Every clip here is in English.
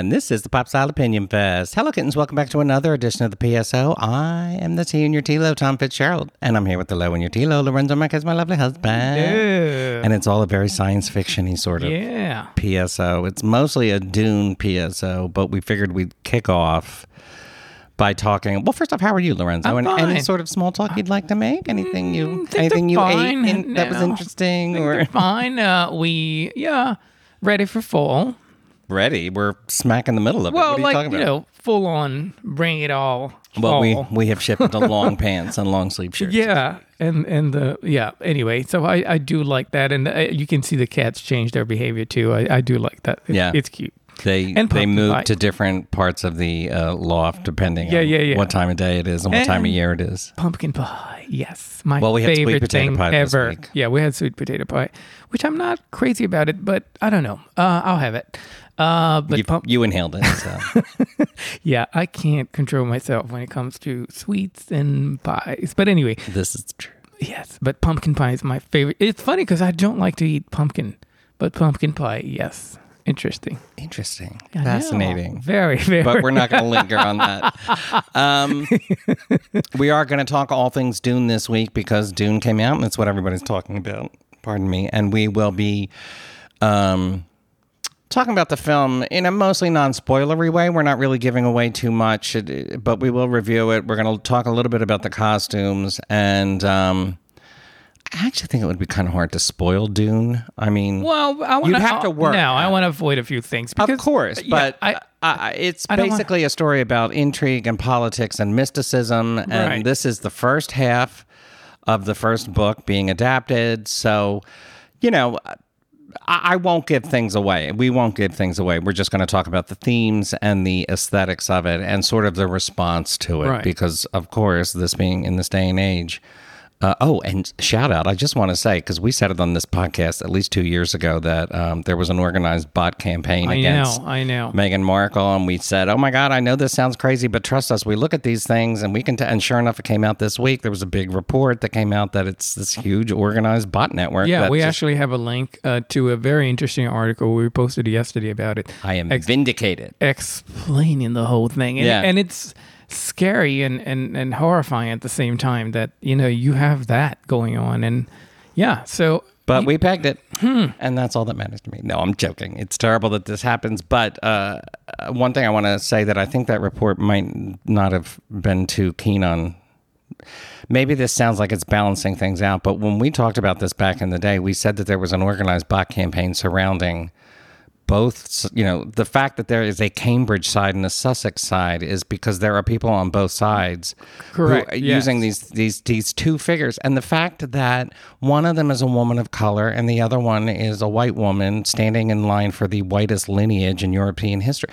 And this is the Pop Style Opinion Fest. Hello, kittens. Welcome back to another edition of the PSO. I am the T in your T-Lo, Tom Fitzgerald. And I'm here with the Low in your T-Lo, Lorenzo Marquez, my lovely husband. Yeah. And it's all a very science fiction-y sort of yeah. PSO. It's mostly a Dune PSO, but we figured we'd kick off by talking. Well, first off, how are you, Lorenzo? I'm and any sort of small talk you'd like to make? Anything you, Mm, anything you ate in, that was interesting or fine. Uh, we, yeah, ready for fall. Ready? We're smack in the middle of it. Well, What are you like, talking you know, full on, bring it all. Well, we we have shipped the long pants and long sleeve shirts. Yeah, and and the yeah. Anyway, so I I do like that, and uh, you can see the cats change their behavior too. I, I do like that. It- Yeah. it's cute. They And they move to different parts of the uh, loft depending Yeah, on yeah, yeah. what time of day it is and what time of year it is. Pumpkin pie, yes, my Well, we had sweet favorite potato thing pie ever. Yeah, we had sweet potato pie, which I'm not crazy about it, but I don't know. Uh, I'll have it. Uh, but You, pump- you inhaled it. So. yeah, I can't control myself when it comes to sweets and pies. But anyway, this is true. yes, but pumpkin pie is my favorite. It's funny because I don't like to eat pumpkin, but pumpkin pie, yes, interesting. Interesting. I know. Fascinating. Very, very. But we're not going to linger on that. Um, we are going to talk all things Dune this week because Dune came out and that's what everybody's talking about. Pardon me. And we will be um, talking about the film in a mostly non spoilery way. We're not really giving away too much, but we will review it. We're going to talk a little bit about the costumes. And um, I actually think it would be kind of hard to spoil Dune. I mean, well, I wanna, You'd have to work No, I want to avoid a few things. Because, Of course, yeah, but I, uh, it's I don't wanna- basically a story about intrigue and politics and mysticism. And Right. this is the first half of the first book being adapted. So, you know, I, I won't give things away. We won't give things away. We're just going to talk about the themes and the aesthetics of it and sort of the response to it. Right. Because, of course, this being in this day and age, uh, oh, and shout out! I just want to say because we said it on this podcast at least two years ago that um, there was an organized bot campaign I against know, I know. Meghan Markle, and we said, "Oh my God, I know this sounds crazy, but trust us. We look at these things, and we can." T-. And sure enough, it came out this week. There was a big report that came out that it's this huge organized bot network. Yeah, we just- actually have a link uh, to a very interesting article we posted yesterday about it. I am Ex- vindicated. explaining the whole thing. And, Yeah. and it's scary and, and, and horrifying at the same time that, you know, you have that going on. And yeah, so But we pegged it, Hmm. and that's all that matters to me. No, I'm joking. It's terrible that this happens. But uh, uh, one thing I want to say that I think that report might not have been too keen on. Maybe this sounds like it's balancing things out, but when we talked about this back in the day, we said that there was an organized bot campaign surrounding both you know the fact that there is a cambridge side and a sussex side is because there are people on both sides Correct, who are yes. using these these these two figures and the fact that one of them is a woman of color and the other one is a white woman standing in line for the whitest lineage in european history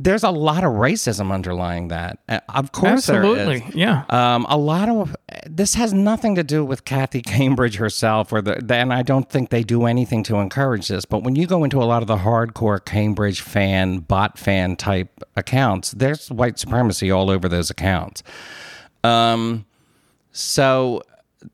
there's a lot of racism underlying that Uh, of course there is. absolutely. Yeah. Um, a lot of this has nothing to do with Kathy Cambridge herself, or the, and I don't think they do anything to encourage this. But when you go into a lot of the hardcore Cambridge fan, bot fan type accounts, there's white supremacy all over those accounts. Um, so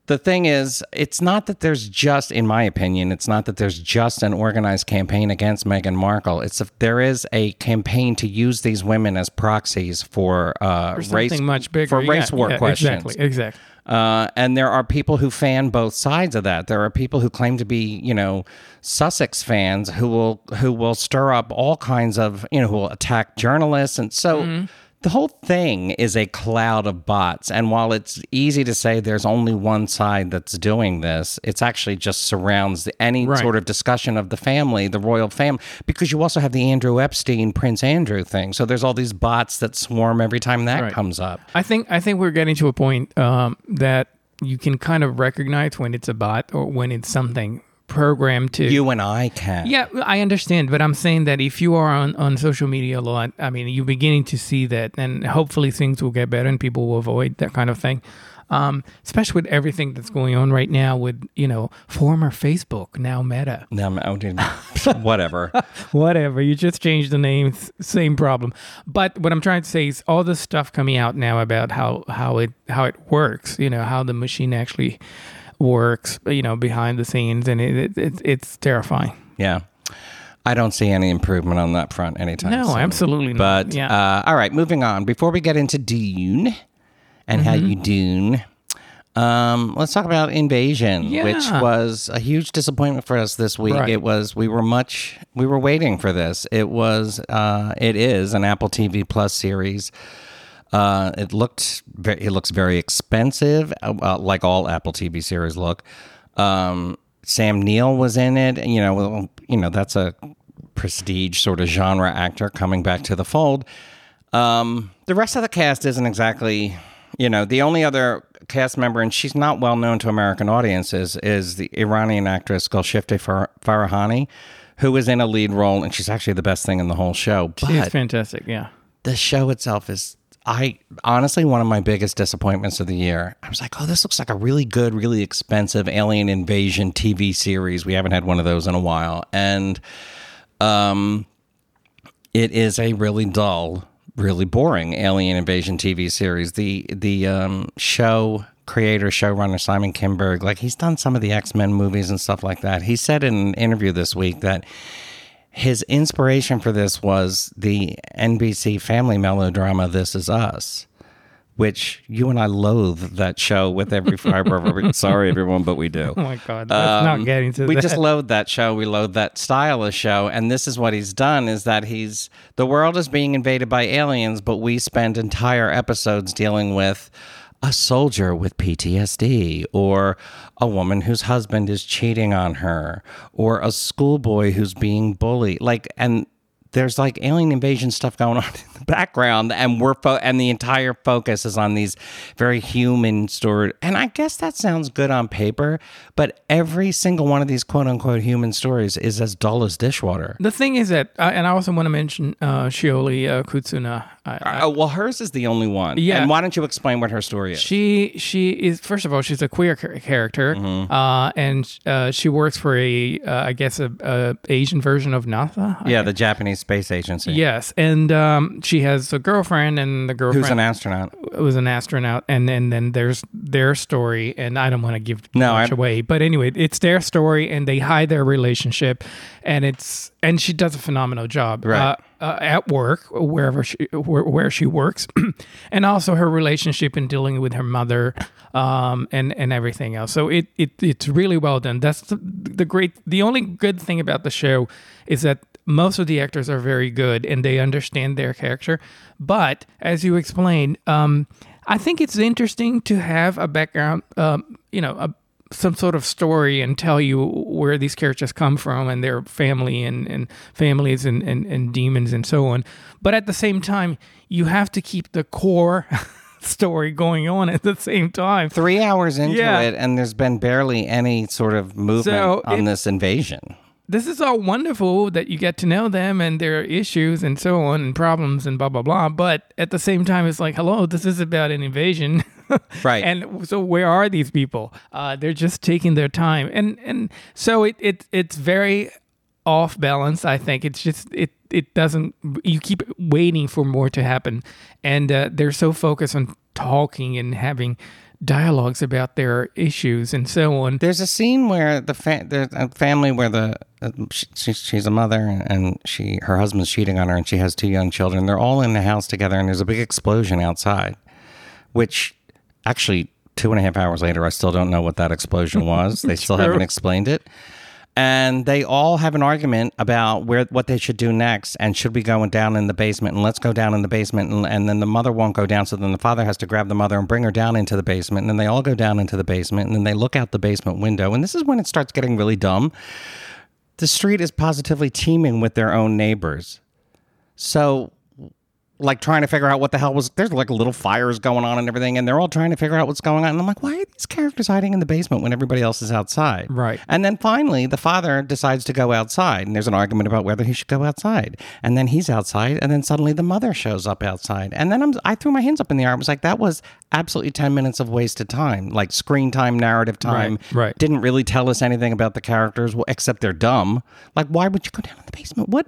the thing is, it's not that there's just, in my opinion, it's not that there's just an organized campaign against Meghan Markle. It's if there is a campaign to use these women as proxies for, uh, Something race much bigger. for race Yeah, war yeah, questions. Exactly. Exactly. Uh, and there are people who fan both sides of that. There are people who claim to be, you know, Sussex fans who will who will stir up all kinds of, you know, who will attack journalists, and so Mm-hmm. The whole thing is a cloud of bots. And while it's easy to say there's only one side that's doing this, it's actually just surrounds any Right. sort of discussion of the family, the royal family, because you also have the Andrew Epstein Prince Andrew thing. So there's all these bots that swarm every time that Right. comes up. I think I think we're getting to a point um, that you can kind of recognize when it's a bot or when it's something programmed to You and I can. Yeah, I understand, but I'm saying that if you are on, on social media a lot, I mean, you're beginning to see that, and hopefully things will get better and people will avoid that kind of thing. Um, especially with everything that's going on right now with you know former Facebook now Meta, Now, in- whatever. whatever. You just changed the name, same problem. But what I'm trying to say is all this stuff coming out now about how how it how it works. You know how the machine actually works. You know behind the scenes, and it, it, it it's terrifying. Yeah. I don't see any improvement on that front anytime No, soon. absolutely not. But Yeah. uh, all right, moving on. Before we get into Dune and how Mm-hmm. you Dune, um, let's talk about Invasion, which was a huge disappointment for us this week. Right. It was we were much we were waiting for this. It was uh, it is an Apple TV Plus series. Uh, it looked ve- it looks very expensive, uh, uh, like all Apple TV series look. Um, Sam Neill was in it. and, You know, you know that's a prestige sort of genre actor coming back to the fold. Um, the rest of the cast isn't exactly, you know, the only other cast member, and she's not well known to American audiences, is the Iranian actress Golshifteh Far- Farahani, who is in a lead role, and she's actually the best thing in the whole show. But It's fantastic. Yeah. the show itself is I honestly one of my biggest disappointments of the year. I was like, "Oh, this looks like a really good, really expensive alien invasion TV series. We haven't had one of those in a while." And um it is a really dull, really boring alien invasion TV series. The the um show creator showrunner Simon Kinberg, like he's done some of the X-Men movies and stuff like that. He said in an interview this week that his inspiration for this was the NBC family melodrama This Is Us, which you and I loathe that show with every fiber of our sorry everyone, but we do. Oh my God. Let's not getting to Um, We that. just loathe that show. We loathe that style of show. And this is what he's done is that he's the world is being invaded by aliens, but we spend entire episodes dealing with a soldier with PTSD or a woman whose husband is cheating on her or a schoolboy who's being bullied. Like and there's like alien invasion stuff going on in the background and we're fo- and the entire focus is on these very human story and i guess that sounds good on paper but every single one of these quote unquote human stories is as dull as dishwater The thing is that, uh, and I also want to mention uh, Shioli uh, Kutsuna. I, I, oh well hers is the only one Yeah. and why don't you explain what her story is she she is first of all she's a queer char- character, Mm-hmm. uh, and uh, she works for a uh, I guess a, a Asian version of NASA. I yeah the japanese space agency Yes, and um, she has a girlfriend, and the girlfriend who's an astronaut was an astronaut, and then then there's their story, and I don't want to give No, much I- away, but anyway, it's their story, and they hide their relationship, and it's and she does a phenomenal job Right. uh, uh, at work wherever she where, where she works, and also her relationship in dealing with her mother, um, and and everything else. So it it it's really well done. That's the, the great. The only good thing about the show is that most of the actors are very good and they understand their character. But as you explained, um, I think it's interesting to have a background, um, you know, a, some sort of story and tell you where these characters come from and their family and, and families and, and, and demons and so on. But at the same time, you have to keep the core story going on at the same time. three hours into Yeah. it and there's been barely any sort of movement So on it- this invasion this is all wonderful that you get to know them and their issues and so on and problems and blah blah blah. But at the same time it's like hello this is about an invasion. Right. and so where are these people? Uh, they're just taking their time. And and so it, it it's very off balance i think. It's just it it doesn't you keep waiting for more to happen. And uh, they're so focused on talking and having dialogues about their issues and so on There's a scene where the fa- there's a family where the uh, she, she's- a mother and, and she her husband's cheating on her and she has two young children. They're all in the house together and there's a big explosion outside, which actually two and a half hours later I still don't know what that explosion was. they still haven't explained it. And they all have an argument about where what they should do next, and should we go down in the basement? And let's go down in the basement, and, and then the mother won't go down, so then the father has to grab the mother and bring her down into the basement, and then they all go down into the basement, and then they look out the basement window, and this is when it starts getting really dumb. The street is positively teeming with their own neighbors, so like trying to figure out what the hell was there's like little fires going on and everything and they're all trying to figure out what's going on and i'm like why are these characters hiding in the basement when everybody else is outside Right. and then finally the father decides to go outside and there's an argument about whether he should go outside and then he's outside and then suddenly the mother shows up outside and then I'm, i threw my hands up in the air i was like that was absolutely 10 minutes of wasted time like screen time narrative time Right, right. didn't really tell us anything about the characters except they're dumb like why would you go down in the basement what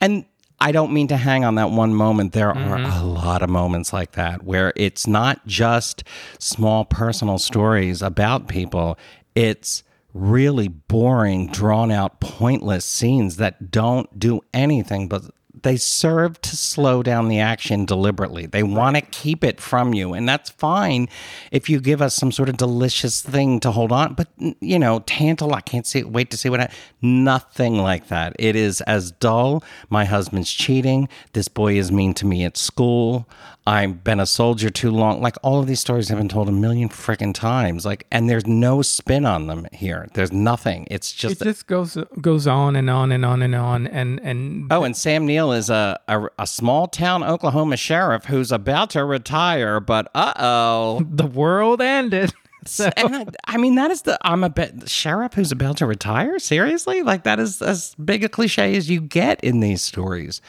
and I don't mean to hang on that one moment. There are mm-hmm. a lot of moments like that where it's not just small personal stories about people, it's really boring, drawn out, pointless scenes that don't do anything but they serve to slow down the action deliberately. They want to keep it from you, and that's fine if you give us some sort of delicious thing to hold on. But you know, tantal, I can't see, wait to see what. I, nothing like that. It is as dull. My husband's cheating. This boy is mean to me at school. I've been a soldier too long. Like all of these stories have been told a million freaking times. Like, and there's no spin on them here. There's nothing. It's just it just goes goes on and on and on and on and and oh, and Sam Neill is a a, a small town Oklahoma sheriff who's about to retire, but uh oh, the world ended. So. And I, I, mean, that is the I'm a bit sheriff who's about to retire. Seriously, like that is as big a cliche as you get in these stories.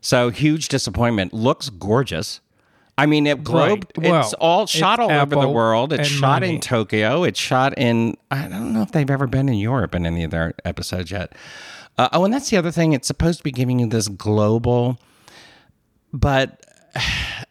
So huge disappointment. Looks gorgeous. I mean, it globe. Right. Well, it's all shot it's all over the world. It's shot money. in Tokyo. It's shot in. I don't know if they've ever been in Europe in any of their episodes yet. Uh, oh, and that's the other thing. It's supposed to be giving you this global, but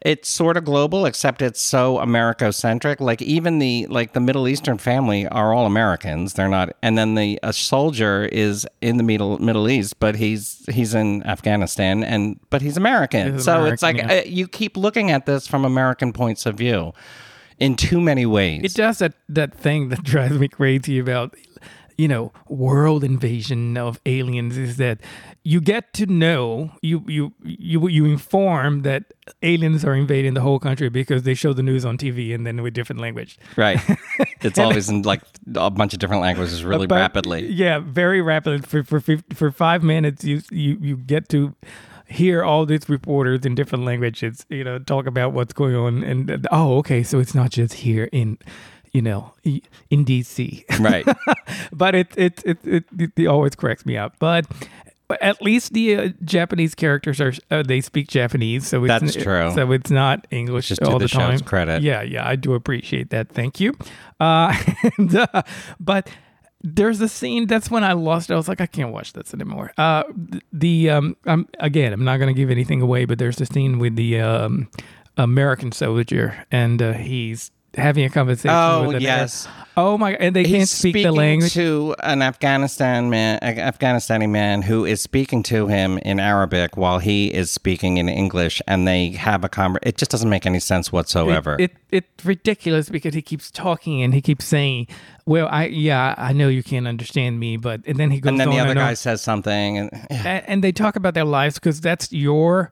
it's sort of global, except it's so America-centric. Like even the like the Middle Eastern family are all Americans. They're not, and then the a soldier is in the Middle Middle East, but he's he's in Afghanistan, and but he's American. He's so American, it's like yeah. uh, you keep looking at this from American points of view in too many ways. It does that that thing that drives me crazy about you know world invasion of aliens is that you get to know you you you you inform that aliens are invading the whole country because they show the news on TV and then with different language. Right. It's always in like a bunch of different languages really rapidly. Yeah, very rapidly. For for for five minutes, you you you get to hear all these reporters in different languages, you know, talk about what's going on, and oh, okay, so it's not just here in you know, in DC. Right. but it, it, it, it, it, always cracks me up. But at least the uh, Japanese characters are uh, they speak Japanese, so it's, that's true. So it's not English Just all the, the time. Credit, yeah, yeah, I do appreciate that. Thank you. Uh, and, uh, but there's a scene that's when I lost it. I was like, I can't watch this anymore. Uh, the um, I'm again, I'm not gonna give anything away, but there's a scene with the um, American soldier, and uh, he's having a conversation. Oh with yes. Oh my! And they He's can't speak the language. To an Afghanistan man, an Afghanistani man who is speaking to him in Arabic while he is speaking in English, and they have a conversation. It just doesn't make any sense whatsoever. It, it it's ridiculous because he keeps talking and he keeps saying, "Well, I yeah, I know you can't understand me," but and then he goes. On and then the other guy on. says something, and, yeah. and they talk about their lives because that's your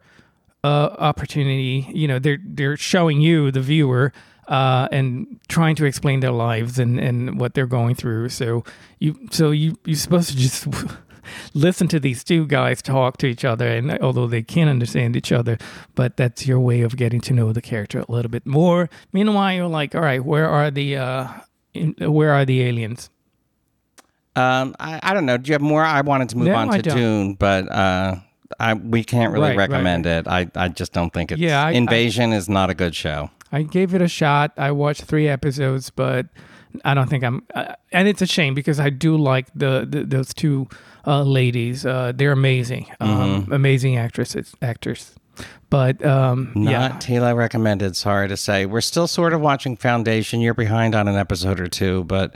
uh, opportunity. You know, they're they're showing you the viewer uh, and trying to explain their lives and, and what they're going through. So you so you you're supposed to just listen to these two guys talk to each other, and although they can't understand each other, but that's your way of getting to know the character a little bit more. Meanwhile, you're like, all right, where are the uh, in, where are the aliens? Um, I, I don't know. Do you have more? I wanted to move no, on to Dune, but uh, I, we can't really right, recommend right, it. I, I just don't think it's. Yeah, I, Invasion is not a good show. I gave it a shot. I watched three episodes, but I don't think I'm. Uh, and it's a shame because I do like the, the those two uh, ladies. Uh, they're amazing, um, mm-hmm. amazing actresses, actors. But um, not yeah. T-Lo recommended. Sorry to say, we're still sort of watching Foundation. You're behind on an episode or two, but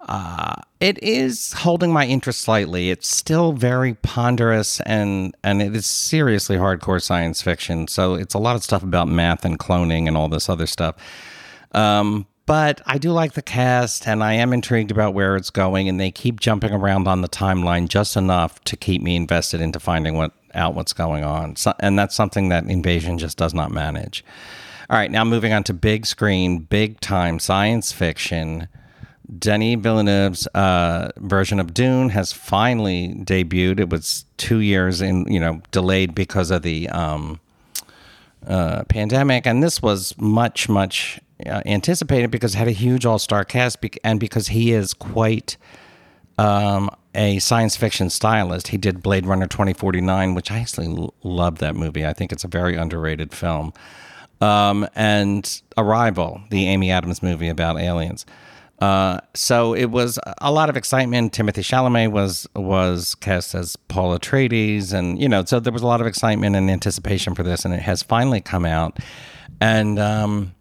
uh, it is holding my interest slightly. It's still very ponderous and and it is seriously hardcore science fiction. So it's a lot of stuff about math and cloning and all this other stuff. Um, but I do like the cast and I am intrigued about where it's going. And they keep jumping around on the timeline just enough to keep me invested into finding what out what's going on. So, and that's something that Invasion just does not manage. All right, now moving on to big screen, big time science fiction. Denis Villeneuve's uh, version of Dune has finally debuted. It was two years in, you know, delayed because of the um, uh, pandemic, and this was much, much uh, anticipated because it had a huge all-star cast, be- and because he is quite um, a science fiction stylist. He did Blade Runner 2049, which I actually l- love that movie. I think it's a very underrated film. Um, and Arrival, the Amy Adams movie about aliens. Uh, so it was a lot of excitement. Timothée Chalamet was was cast as Paul Atreides, and you know, so there was a lot of excitement and anticipation for this, and it has finally come out. And um,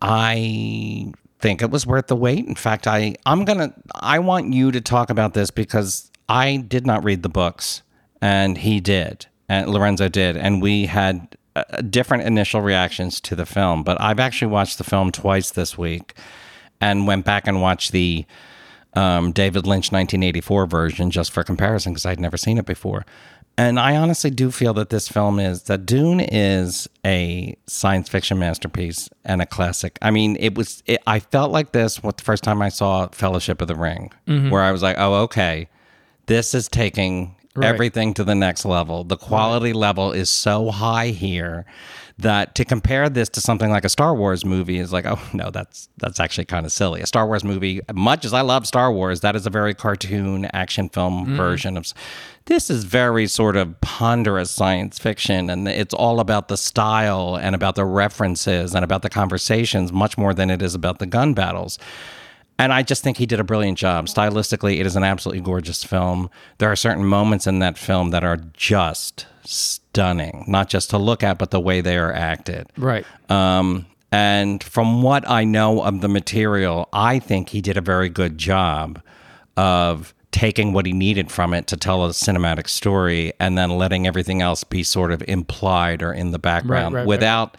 I think it was worth the wait. In fact, I I'm gonna I want you to talk about this because I did not read the books, and he did, and Lorenzo did, and we had uh, different initial reactions to the film. But I've actually watched the film twice this week, and went back and watched the um, David Lynch 1984 version just for comparison because I'd never seen it before. And I honestly do feel that this film is that Dune is a science fiction masterpiece and a classic. I mean, it was. It, I felt like this what the first time I saw Fellowship of the Ring, where I was like, "Oh, okay, this is taking everything to the next level. The quality level is so high here that to compare this to something like a Star Wars movie is like, oh no, that's that's actually kind of silly. A Star Wars movie, much as I love Star Wars, that is a very cartoon action film mm-hmm. version of. This is very sort of ponderous science fiction, and it's all about the style and about the references and about the conversations, much more than it is about the gun battles. And I just think he did a brilliant job. Stylistically, it is an absolutely gorgeous film. There are certain moments in that film that are just stunning, not just to look at, but the way they are acted. Right. Um, and from what I know of the material, I think he did a very good job of taking what he needed from it to tell a cinematic story and then letting everything else be sort of implied or in the background right, right. without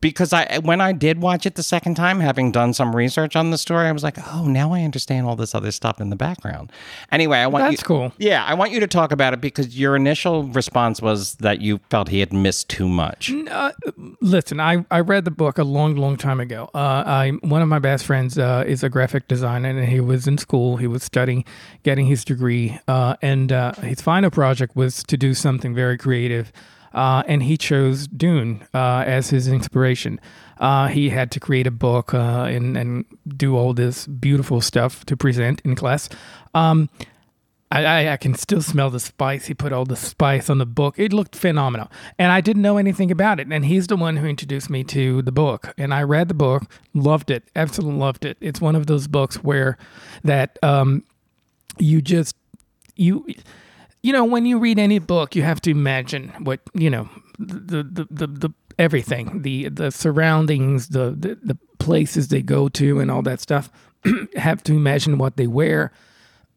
because I when I did watch it the second time, having done some research on the story, I was like, oh, now I understand all this other stuff in the background. Anyway, I want That's you, cool. Yeah, I want you to talk about it because your initial response was that you felt he had missed too much. Uh, listen, I, I read the book a long, long time ago. Uh, I one of my best friends uh, is a graphic designer, and he was in school. He was studying, getting his degree, uh, and uh, his final project was to do something very creative. Uh, and he chose Dune uh, as his inspiration. Uh, he had to create a book uh, and and do all this beautiful stuff to present in class. Um, I, I, can still smell the spice. He put all the spice on the book. It looked phenomenal. And I didn't know anything about it. And he's the one who introduced me to the book. And I read the book, loved it, absolutely loved it. It's one of those books where that um, you just, you, you know, when you read any book, you have to imagine what, you know, the, the, the, the everything, the, the surroundings, the, the, the places they go to and all that stuff. have to imagine what they wear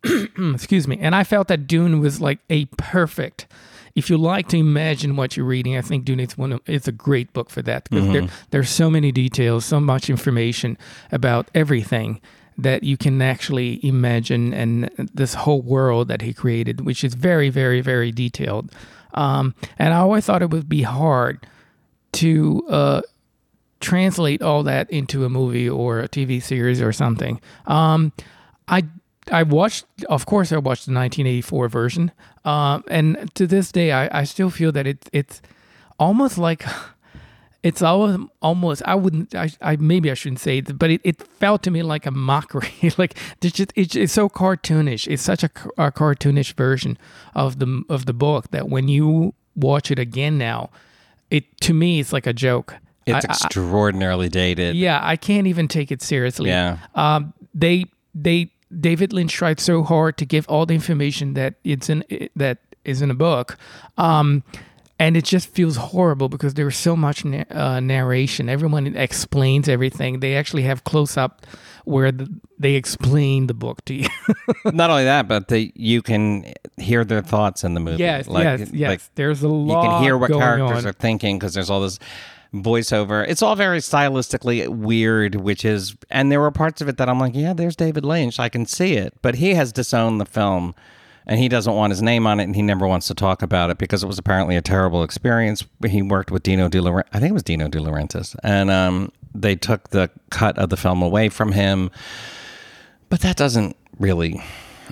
excuse me. And I felt that Dune was like a perfect. If you like to imagine what you're reading, I think Dune is one. Of, it's a great book for that because there mm-hmm. there's so many details, so much information about everything that you can actually imagine, and this whole world that he created, which is very, very, very detailed. Um, and I always thought it would be hard to uh, translate all that into a movie or a TV series or something. Um, I I watched, of course, I watched the 1984 version, um, and to this day, I, I still feel that it's it's almost like it's almost almost I wouldn't I, I maybe I shouldn't say it, but it, it felt to me like a mockery. like it's just it's, it's so cartoonish. It's such a, a cartoonish version of the of the book that when you watch it again now, it to me it's like a joke. It's I- I- extraordinarily dated. yeah, I can't even take it seriously. Yeah. Um, they they David Lynch tried so hard to give all the information that it's in that is in a book. Um, and it just feels horrible because there's so much na- uh, narration. Everyone explains everything. They actually have close up where the, they explain the book to you. Not only that, but the, you can hear their thoughts in the movie. yes, yes, yes. like, there's a lot. you can hear what characters on. are thinking because there's all this voiceover. It's all very stylistically weird, which is, and there were parts of it that I'm like, yeah, there's David Lynch. I can see it. But he has disowned the film and he doesn't want his name on it and he never wants to talk about it because it was apparently a terrible experience. He worked with Dino De Laurentiis. I think it was Dino De Laurentiis. And um, they took the cut of the film away from him. But that doesn't really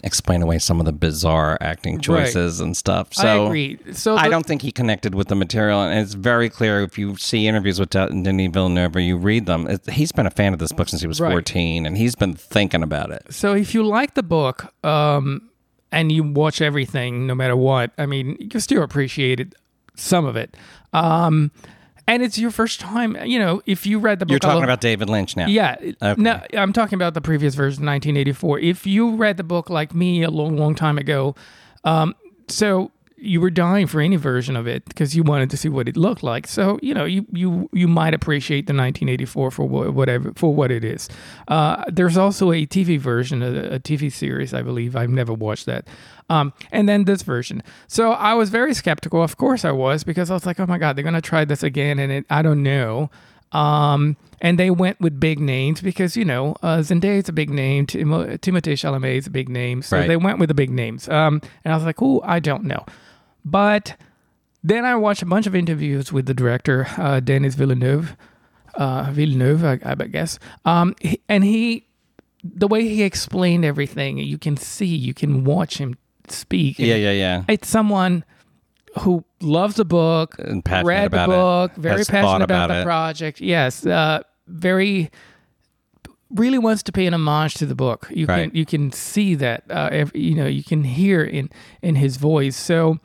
explain away some of the bizarre acting choices and stuff. So I agree. So I the- don't think he connected with the material, and it's very clear if you see interviews with De- Denis Villeneuve or you read them. It, he's been a fan of this book since he was Right. fourteen, and he's been thinking about it. So if you like the book, um, and you watch everything, no matter what, I mean, you still appreciate it, some of it. Um, and it's your first time, you know, if you read the book, You're talking lo- about David Lynch now. yeah. Okay. No, I'm talking about the previous version, 1984. If you read the book like me a long, long time ago, um, so you were dying for any version of it because you wanted to see what it looked like. So you know, you you you might appreciate the 1984 for wha- whatever for what it is. Uh, there's also a TV version, a, a TV series, I believe. I've never watched that. Um, and then this version. So I was very skeptical. Of course, I was because I was like, oh my god, they're gonna try this again, and it, I don't know. Um, and they went with big names because you know uh, Zendaya is a big name, Tim- Timothée Chalamet is a big name, so Right. they went with the big names. Um, and I was like, oh, I don't know, but then I watched a bunch of interviews with the director, uh, Denis Villeneuve, uh, Villeneuve, I, I guess, um, and he, the way he explained everything, you can see, you can watch him speak. Yeah, yeah, yeah. It's someone who loves the book, And passionate read about the it, book, very has passionate about, about the it. project. Yes, uh, very really wants to pay an homage to the book. You Right. can you can see that. Uh, ev you know, you can hear in in his voice. So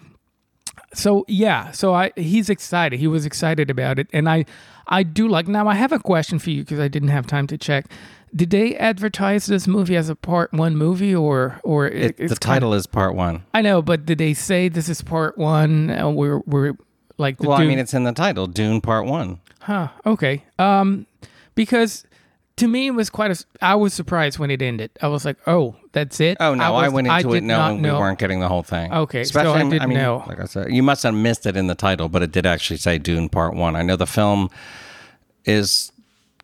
so yeah, so I he's excited. He was excited about it, and I I do like. Now I have a question for you because I didn't have time to check. Did they advertise this movie as a part one movie or or it, the title is part one. I know, but did they say this is part one? Uh, we're we're like the Well, I mean, it's in the title, Dune Part One. Huh. Okay. Um, because to me it was quite a. I was surprised when it ended. I was like, oh, that's it. Oh no, I, was- went into did it knowing we weren't getting the whole thing. Okay, so I Especially, didn't mean, know. Like I said, you must have missed it in the title, but it did actually say Dune Part One. I know the film is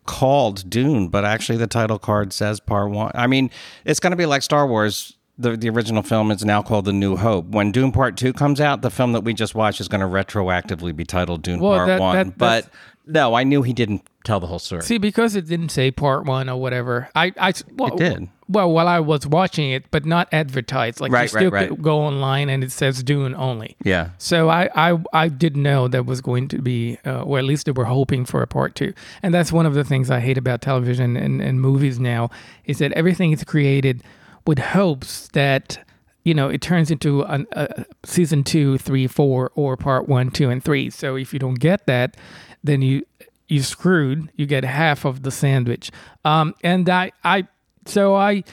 called Dune, but actually the title card says Part One. I mean, it's going to be like Star Wars. The, the original film is now called The New Hope. When Dune Part Two comes out, the film that we just watched is going to retroactively be titled Dune Well, Part that- One. that- but no, I knew he didn't tell the whole story. See, because it didn't say part one or whatever. I I well, It did. Well, while I was watching it, but not advertised. Like you still right, right. go online and it says Dune only. yeah. So I, I, I did know that was going to be, uh, or at least they were hoping for a part two. And that's one of the things I hate about television and, and movies now is that everything is created with hopes that, you know, it turns into an, a season two, three, four, or part one, two, and three. So if you don't get that, then you you screwed. You get half of the sandwich. Um, and I, I, so I,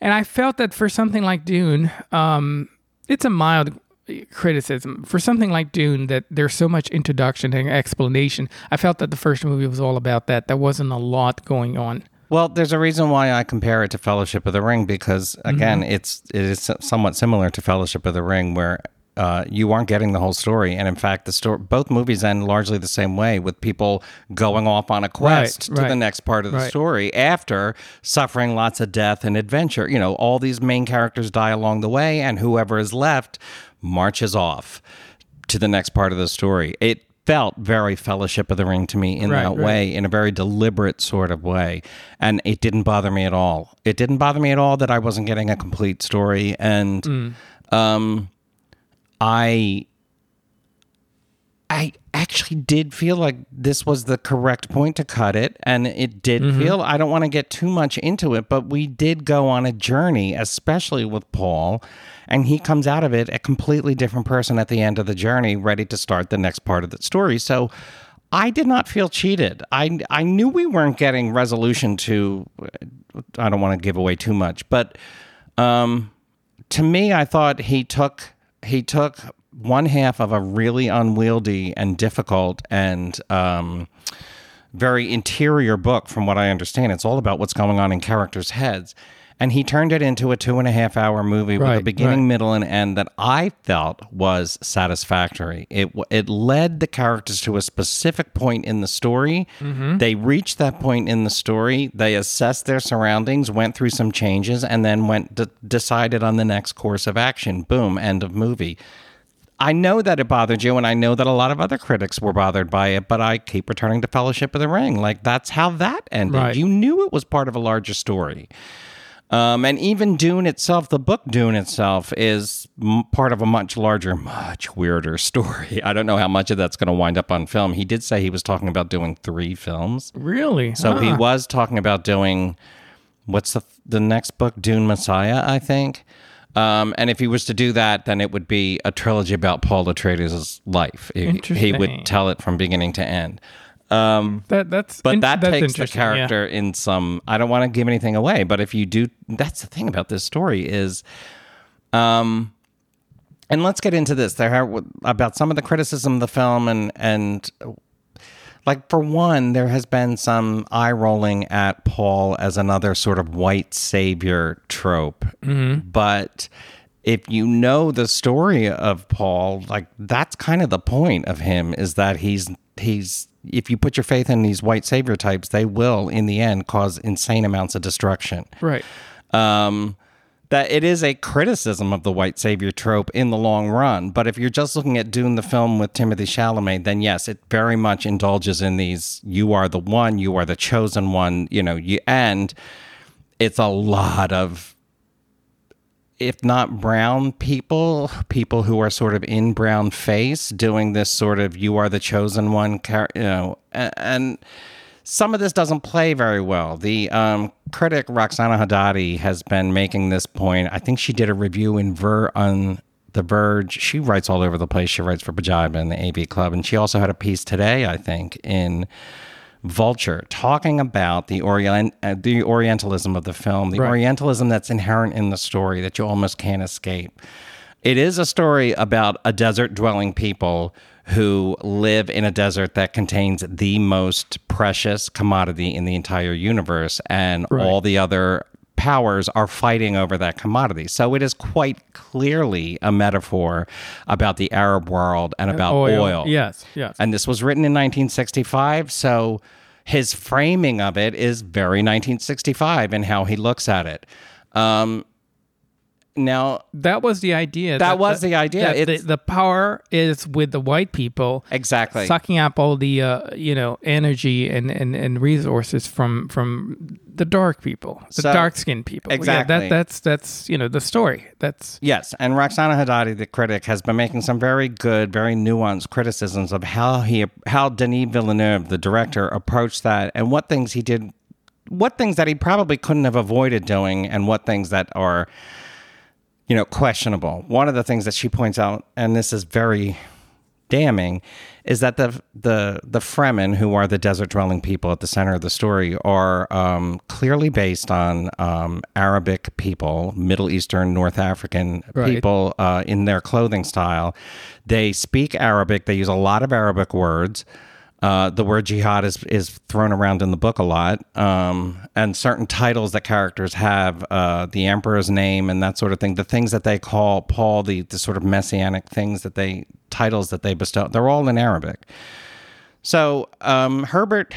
and I felt that for something like Dune, um, it's a mild criticism for something like Dune that there's so much introduction and explanation. I felt that the first movie was all about that. There wasn't a lot going on. Well, there's a reason why I compare it to Fellowship of the Ring because again, it's it is somewhat similar to Fellowship of the Ring where uh, you aren't getting the whole story, and in fact, the story both movies end largely the same way with people going off on a quest to right. the next part of the Right. story after suffering lots of death and adventure. You know, all these main characters die along the way, and whoever is left marches off to the next part of the story. It felt very Fellowship of the Ring to me in Right, that right. way, in a very deliberate sort of way. And it didn't bother me at all. It didn't bother me at all that I wasn't getting a complete story. And Mm. um, I. I actually did feel like this was the correct point to cut it. And it did Mm-hmm. feel, I don't want to get too much into it, but we did go on a journey, especially with Paul. And he comes out of it a completely different person at the end of the journey, ready to start the next part of the story. So I did not feel cheated. I, I knew we weren't getting resolution to, I don't want to give away too much, but um, to me, I thought he took he took one half of a really unwieldy and difficult and um, very interior book, from what I understand. It's all about what's going on in characters' heads. And he turned it into a two and a half hour movie with a beginning, right. middle, and end that I felt was satisfactory. It it led the characters to a specific point in the story. Mm-hmm. They reached that point in the story. They assessed their surroundings, went through some changes, and then went d- decided on the next course of action. Boom, end of movie. I know that it bothered you, and I know that a lot of other critics were bothered by it, but I keep returning to Fellowship of the Ring. Like, that's how that ended. Right. You knew it was part of a larger story. Um, and even Dune itself, the book Dune itself, is m- part of a much larger, much weirder story. I don't know how much of that's going to wind up on film. He did say he was talking about doing three films. Really? So he was talking about doing what's the the next book, Dune Messiah, I think. Um, and if he was to do that, then it would be a trilogy about Paul Atreides' life. He, he would tell it from beginning to end. Um, that that's but in- that that's takes the interesting, yeah. character in some. I don't want to give anything away, but if you do, that's the thing about this story is, um, and let's get into this. There are about some of the criticism of the film, and and like for one, there has been some eye rolling at Paul as another sort of white savior trope, but. If you know the story of Paul, like that's kind of the point of him is that he's he's if you put your faith in these white savior types, they will in the end cause insane amounts of destruction Right. um, that it is a criticism of the white savior trope in the long run. But if you're just looking at Dune, the film with Timothée Chalamet, then yes, it very much indulges in these "you are the one, you are the chosen one," you know, you and it's a lot of if not brown people, people who are sort of in brown face doing this sort of "you are the chosen one," you know, and some of this doesn't play very well. The um, critic Roxana Hadadi has been making this point. I think she did a review in Ver on The Verge. She writes all over the place. She writes for Pajiba and the AV Club, and she also had a piece today, I think, in Vulture, talking about the Orient uh, the Orientalism of the film, the Right. Orientalism that's inherent in the story that you almost can't escape. It is a story about a desert dwelling people who live in a desert that contains the most precious commodity in the entire universe, and Right. all the other powers are fighting over that commodity. So it is quite clearly a metaphor about the Arab world and about oil. Yes. Yes. And this was written in 1965. So his framing of it is very 1965 in how he looks at it. Um, now, that was the idea. That was the idea. that the, the power is with the white people. exactly. Sucking up all the uh, you know energy and, and, and resources from from the dark people, the So- dark skinned people. Yeah, Exactly. that, that's that's you know the story. That's Yes, and Roxana Hadadi, the critic, has been making some very good, very nuanced criticisms of how he, how Denis Villeneuve, the director, approached that, and what things he did, what things that he probably couldn't have avoided doing, and what things that are, you know, questionable. One of the things that she points out, and this is very damning, is that the the the Fremen, who are the desert dwelling people at the center of the story, are um, clearly based on um, Arabic people, Middle Eastern, North African Right. people uh, in their clothing style. They speak Arabic. They use a lot of Arabic words. Uh, the word jihad is is thrown around in the book a lot, um, and certain titles that characters have, uh, the emperor's name and that sort of thing. The things that they call Paul, the the sort of messianic things that they titles that they bestow, they're all in Arabic. So um, Herbert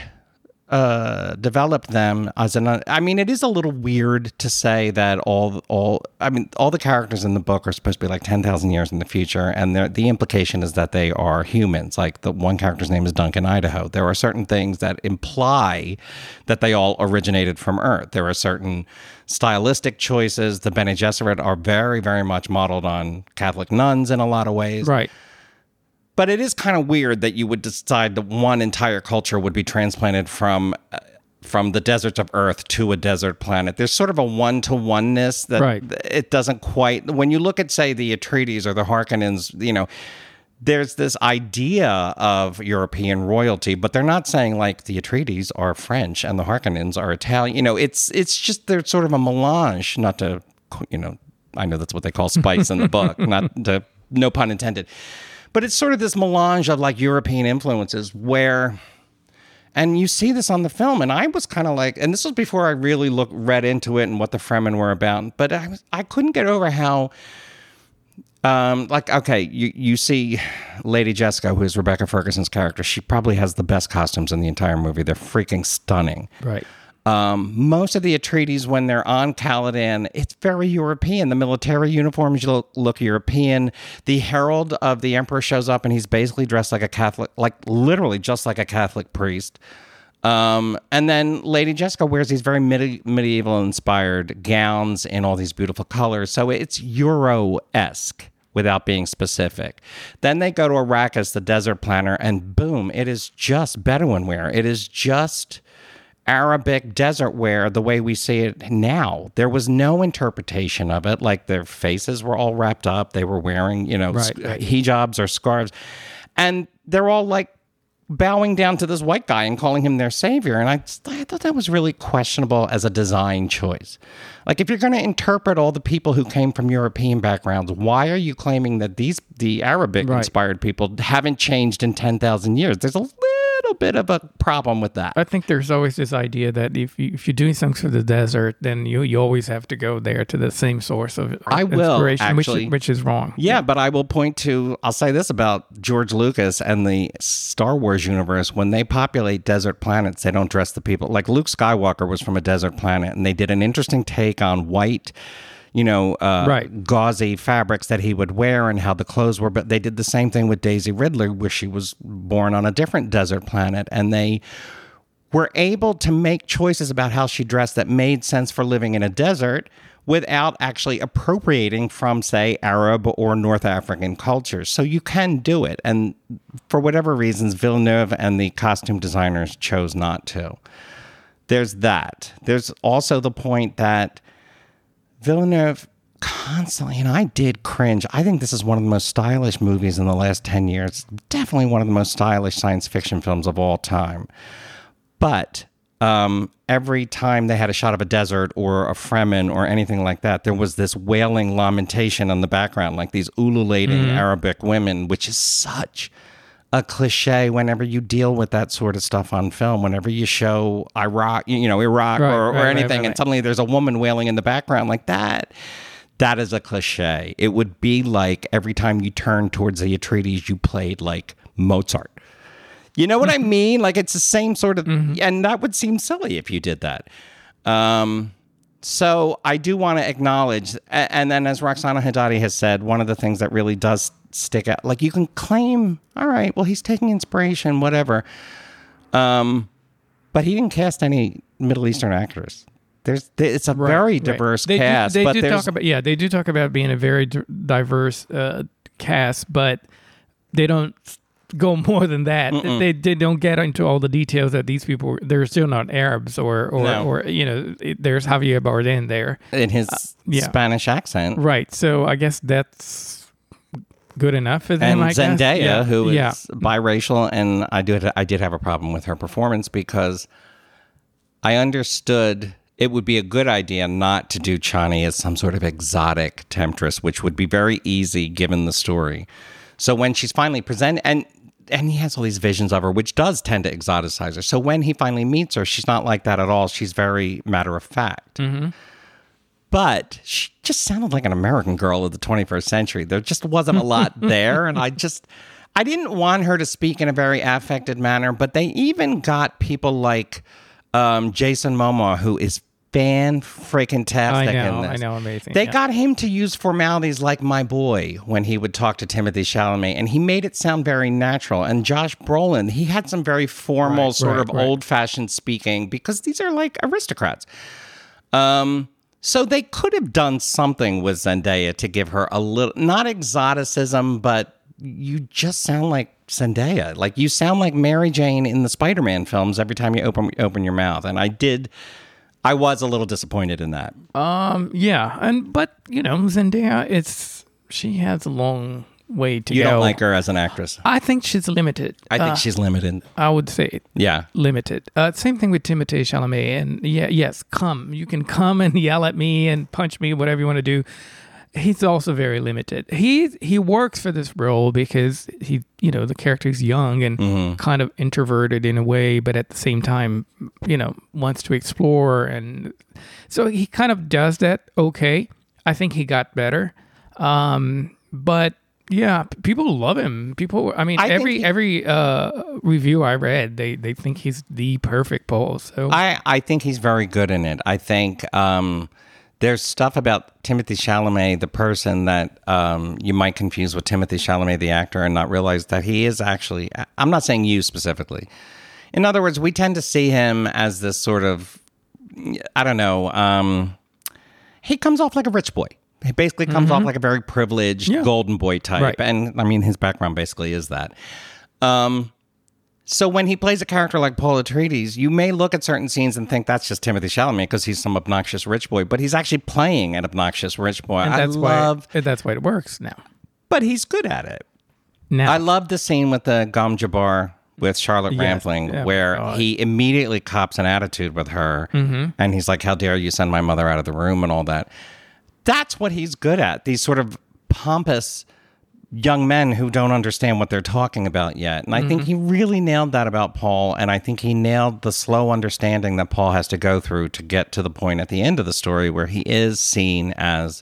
uh, developed them as an. I mean, it is a little weird to say that all all. I mean, all the characters in the book are supposed to be like ten thousand years in the future, and the implication is that they are humans. Like the one character's name is Duncan Idaho. There are certain things that imply that they all originated from Earth. There are certain stylistic choices. The Bene Gesserit are very, very much modeled on Catholic nuns in a lot of ways. right. But it is kind of weird that you would decide that one entire culture would be transplanted from uh, from the deserts of Earth to a desert planet. There's sort of a one to oneness that Right. it doesn't quite. When you look at say the Atreides or the Harkonnens, you know. There's this idea of European royalty, but they're not saying like the Atreides are French and the Harkonnens are Italian. You know, it's it's just they're sort of a melange. Not to, you know, I know that's what they call spice in the book. Not to, no pun intended. But it's sort of this melange of like European influences where and you see this on the film and I was kind of like and this was before I really looked read into it and what the Fremen were about, but I was, I couldn't get over how um like okay, you you see Lady Jessica who is Rebecca Ferguson's character, she probably has the best costumes in the entire movie. They're freaking stunning. Right. Um, most of the Atreides, when they're on Caladan, it's very European. The military uniforms look, look European. The herald of the emperor shows up, and he's basically dressed like a Catholic, like literally just like a Catholic priest. Um, and then Lady Jessica wears these very medi- medieval inspired gowns in all these beautiful colors. So it's Euro esque without being specific. Then they go to Arrakis, the desert planner, and boom, it is just Bedouin wear. It is just Arabic desert wear the way we see it now. There was no interpretation of it. Like their faces were all wrapped up. They were wearing, you know, Right, right. hijabs or scarves. And they're all like bowing down to this white guy and calling him their savior. And I, I thought that was really questionable as a design choice. Like, if you're going to interpret all the people who came from European backgrounds, why are you claiming that these the Arabic inspired people haven't changed in ten thousand years? There's a little bit of a problem with that. I think there's always this idea that if you, if you're doing something for the desert, then you you always have to go there to the same source of I will, inspiration, which actually. is, which is wrong. Yeah, but I will point to, I'll say this about George Lucas and the Star Wars universe. When they populate desert planets, they don't dress the people. Like Luke Skywalker was from a desert planet, and they did an interesting take on white, you know, uh, Right. gauzy fabrics that he would wear and how the clothes were. But they did the same thing with Daisy Ridley, where she was born on a different desert planet. And they were able to make choices about how she dressed that made sense for living in a desert without actually appropriating from, say, Arab or North African cultures. So you can do it. And for whatever reasons, Villeneuve and the costume designers chose not to. There's that. There's also the point that Villeneuve constantly, and I did cringe. I think this is one of the most stylish movies in the last 10 years. Definitely one of the most stylish science fiction films of all time. But um, every time they had a shot of a desert or a Fremen or anything like that, there was this wailing lamentation in the background, like these ululating Arabic women, which is such a cliche whenever you deal with that sort of stuff on film. Whenever you show Iraq, you know, Iraq Right, or, or right, anything, right, and suddenly there's a woman wailing in the background like that. That is a cliche. It would be like every time you turn towards the Atreides, you played like Mozart. You know what I mean? Like it's the same sort of, and that would seem silly if you did that. Um, so I do want to acknowledge, and then as Roxana Hadadi has said, one of the things that really does stick out, like you can claim, all right, well he's taking inspiration, whatever, um, but he didn't cast any Middle Eastern actors. There's, it's a very Right. diverse They cast, Do, they but do talk about yeah, they do talk about being a very diverse uh, cast, but they don't go more than that. They, they don't get into all the details that these people they're still not Arabs or or, No. or you know there's Javier Bardem there, in his uh, yeah. Spanish accent. right? So I guess that's good enough for them. and I. Zendaya, yeah. who is yeah. biracial, and I did I did have a problem with her performance because I understood it would be a good idea not to do Chani as some sort of exotic temptress, which would be very easy given the story. So when she's finally presented, and and he has all these visions of her, which does tend to exoticize her. So when he finally meets her, she's not like that at all. She's very matter of fact. Mm-hmm. But she just sounded like an American girl of the 21st century. There just wasn't a lot there. And I just, I didn't want her to speak in a very affected manner, but they even got people like um, Jason Momoa, who is fan freaking tastic I know, in this. I know, amazing, They yeah. got him to use formalities like my boy when he would talk to Timothée Chalamet, and he made it sound very natural. And Josh Brolin, he had some very formal, Right, sort right, of right. old fashioned speaking because these are like aristocrats. Um, so they could have done something with Zendaya to give her a little, not exoticism, but you just sound like Zendaya. Like you sound like Mary Jane in the Spider-Man films every time you open open your mouth. And I did, I was a little disappointed in that. Um, yeah, and but you know Zendaya, it's she has long way to You go. don't like her as an actress. I think she's limited. I think Uh, she's limited. I would say Yeah. limited. Uh, same thing with Timothée Chalamet. And yeah, yes, come. You can come and yell at me and punch me, whatever you want to do. He's also very limited. He he works for this role because he, you know, the character's young and Mm-hmm. kind of introverted in a way, but at the same time, you know, wants to explore, and so he kind of does that. Okay, I think he got better, um, but yeah, people love him. People, I mean, I every he- every uh, review I read, they they think he's the perfect Paul. So I, I think he's very good in it. I think um, there's stuff about Timothée Chalamet, the person, that um, you might confuse with Timothée Chalamet, the actor, and not realize that he is actually. I'm not saying you specifically. In other words, we tend to see him as this sort of, I don't know. Um, he comes off like a rich boy. He basically comes off like a very privileged Yeah. golden boy type, Right. and I mean his background basically is that. Um, so when he plays a character like Paul Atreides, you may look at certain scenes and think that's just Timothée Chalamet because he's some obnoxious rich boy, but he's actually playing an obnoxious rich boy. and I that's love, why that's why it works now. but he's good at it. Now I love the scene with the Gom Jabbar with Charlotte Yes. Rampling, Oh, where. Mm-hmm. he immediately cops an attitude with her, and he's like, "How dare you send my mother out of the room?" and all that. That's what he's good at. These sort of pompous young men who don't understand what they're talking about yet. And I think he mm-hmm. really nailed that about Paul. And I think he nailed the slow understanding that Paul has to go through to get to the point at the end of the story where he is seen as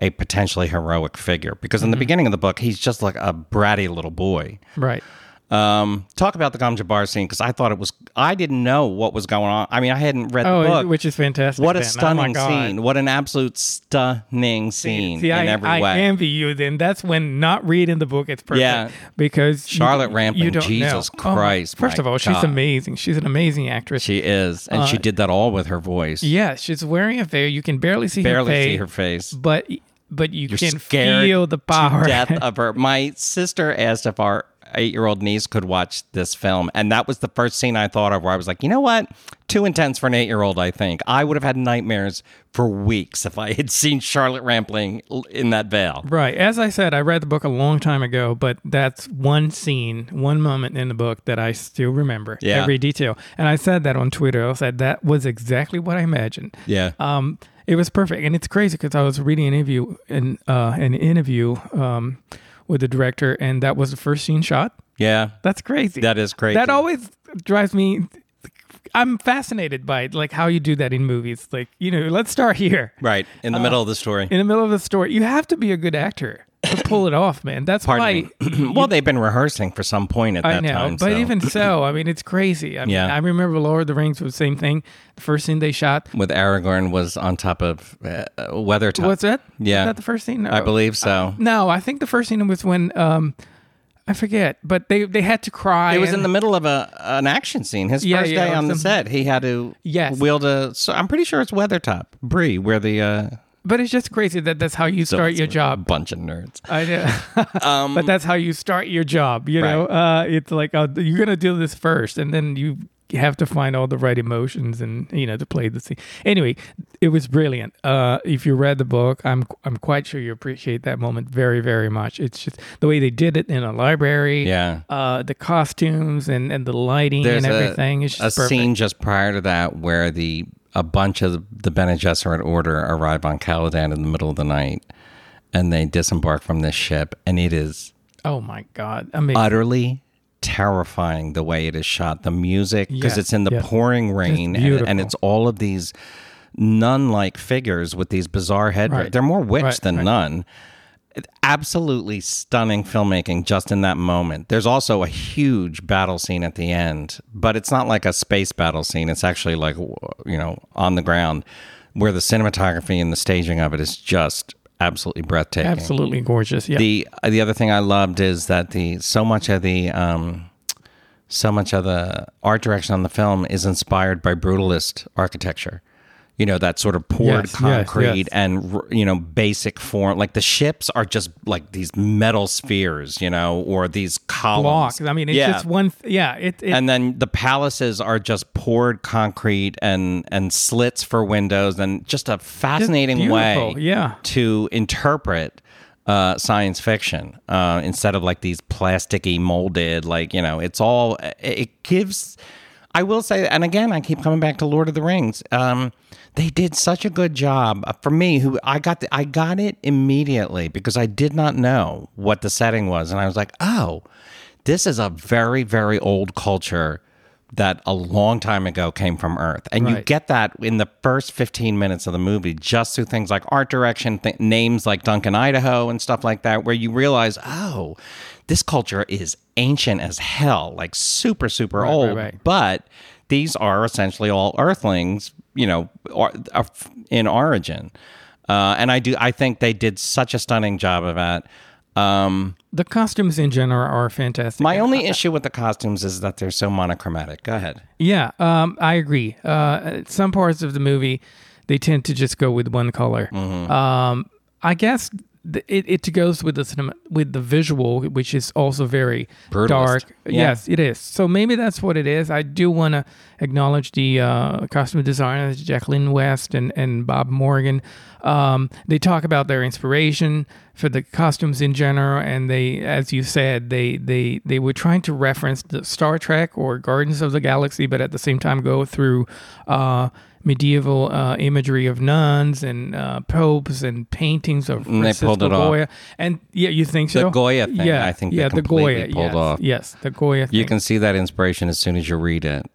a potentially heroic figure. Because in the mm-hmm. beginning of the book, he's just like a bratty little boy. Right. Um, talk about the Gom Jabbar scene because I thought it was, I didn't know what was going on. I mean, I hadn't read Oh, the book. which is fantastic. what a then. Oh, stunning God. scene. What an absolute stunning scene See, in I, every I way. envy you. Then that's when not reading the book is perfect. Yeah. because you- Charlotte you, Rampling, don't Jesus know. Oh, Christ, first of all, she's amazing. She's an amazing actress. She is, and she did that all with her voice. yeah, she's wearing a veil. You can barely see barely her face, see her face. but but you You're can feel the power. to death of her. My sister asked if our eight-year-old niece could watch this film, and that was the first scene I thought of. Where I was like, you know what, too intense for an eight-year-old. I think I would have had nightmares for weeks if I had seen Charlotte Rampling in that veil. Right. As I said, I read the book a long time ago, but that's one scene, one moment in the book that I still remember. Yeah. Every detail. And I said that on Twitter. I said that was exactly what I imagined. Yeah. Um, it was perfect, and it's crazy because I was reading an interview in uh, an interview um, with the director, and that was the first scene shot. yeah. That's crazy. That is crazy. That always drives me. I'm fascinated by it, like how you do that in movies. Like you know, let's start here Right in the uh, middle of the story. in the middle of the story. You have to be a good actor to pull it off, man. That's Pardon why. me. well, they've been rehearsing for some point at I that know, time. but so- even so, I mean, it's crazy. I mean, Yeah. I remember Lord of the Rings was the same thing. The first scene they shot. with Aragorn was on top of uh, Weathertop. What's that? Yeah. Was that the first scene? I believe so. No, I think the first scene was when um, I forget, but they they had to cry. It was in the middle of a an action scene. His Yeah, first yeah, day on the set, he had to Yes. wield a. So I'm pretty sure it's Weathertop, Bree, where the uh, But it's just crazy that that's how you start your job. a bunch of nerds. I know. but that's how you start your job. You know, uh, it's like uh, you're gonna do this first, and then you have to find all the right emotions and you know to play the scene. Anyway, it was brilliant. Uh, if you read the book, I'm I'm quite sure you appreciate that moment very very much. It's just the way they did it in a library. Yeah. Uh, the costumes and, and the lighting There's and a- everything is a just perfect. scene just prior to that where the a bunch of the Bene Gesserit order arrive on Caladan in the middle of the night, and they disembark from this ship, and it is Oh my god! Amazing. utterly terrifying the way it is shot. The music, because Yes, it's in the yes. pouring rain, and, and it's all of these nun-like figures with these bizarre head. Right. They're more witch Right, than right. nun. Absolutely stunning filmmaking just in that moment. There's also a huge battle scene at the end, but it's not like a space battle scene. It's actually like you know on the ground, where the cinematography and the staging of it is just absolutely breathtaking. Absolutely gorgeous. Yeah. The the other thing I loved is that the so much of the um, so much of the art direction on the film is inspired by brutalist architecture. You know that sort of poured Yes, yes, concrete yes. and you know basic form. Like the ships are just like these metal spheres, you know, or these columns. blocks. I mean, it's yeah. just one. Th- yeah. It. it and then the palaces are just poured concrete and and slits for windows and just a fascinating way yeah. to interpret uh, science fiction uh, instead of like these plasticky molded like you know it's all it gives i will say and again i keep coming back to lord of the rings um, they did such a good job uh, for me who i got the, i got it immediately because i did not know what the setting was and i was like oh this is a very very old culture that a long time ago came from Earth. And you get that in the first 15 minutes of the movie just through things like art direction, th- names like Duncan, Idaho, and stuff like that, where you realize, oh, this culture is ancient as hell, like super, super Right, old. right, right. But these are essentially all Earthlings, you know, or, in origin. Uh, and I do, I think they did such a stunning job of that. Um, the costumes in general are fantastic. my only issue with the costumes is that they're so monochromatic. Go ahead. Yeah, um, I agree. Uh, some parts of the movie, they tend to just go with one color. Mm-hmm. Um, I guess the, it, it goes with the cinema with the visual, which is also very Brutalist. dark. Yeah. Yes, it is. So maybe that's what it is. I do want to acknowledge the uh, costume designers, Jacqueline West and and Bob Morgan. Um, they talk about their inspiration for the costumes in general, and they, as you said, they they they were trying to reference the Star Trek or Guardians of the Galaxy, but at the same time go through. Uh, medieval uh, imagery of nuns and uh, popes and paintings of And they pulled Francisco it off. And yeah, you think so? The Goya thing, Yeah, I think they yeah, the completely Goya pulled yes, off. Yes, the Goya. Thing. You can see that inspiration as soon as you read it.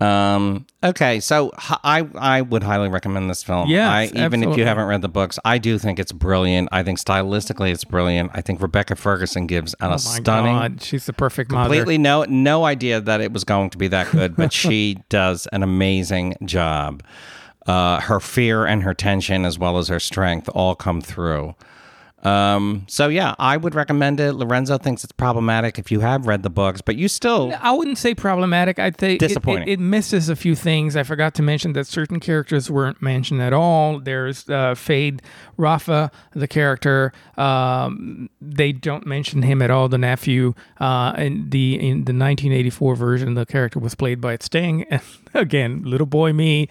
Um, okay, so I I would highly recommend this film. Yeah, I, even if you haven't read the books, I do think it's brilliant. I think stylistically it's brilliant. I think Rebecca Ferguson gives an, Oh a my stunning, God, she's the perfect mother. completely no no idea that it was going to be that good, but she does an amazing job. Uh, her fear and her tension, as well as her strength, all come through. Um, so yeah, I would recommend it. Lorenzo thinks it's problematic if you have read the books, but you still I wouldn't say problematic. I'd say it- Disappointing. It, it, misses a few things. I forgot to mention that certain characters weren't mentioned at all. There's uh, Fade Rafa, the character. Um, they don't mention him at all. The nephew. Uh, in the in the 1984 version, the character was played by Sting. And again, little boy me.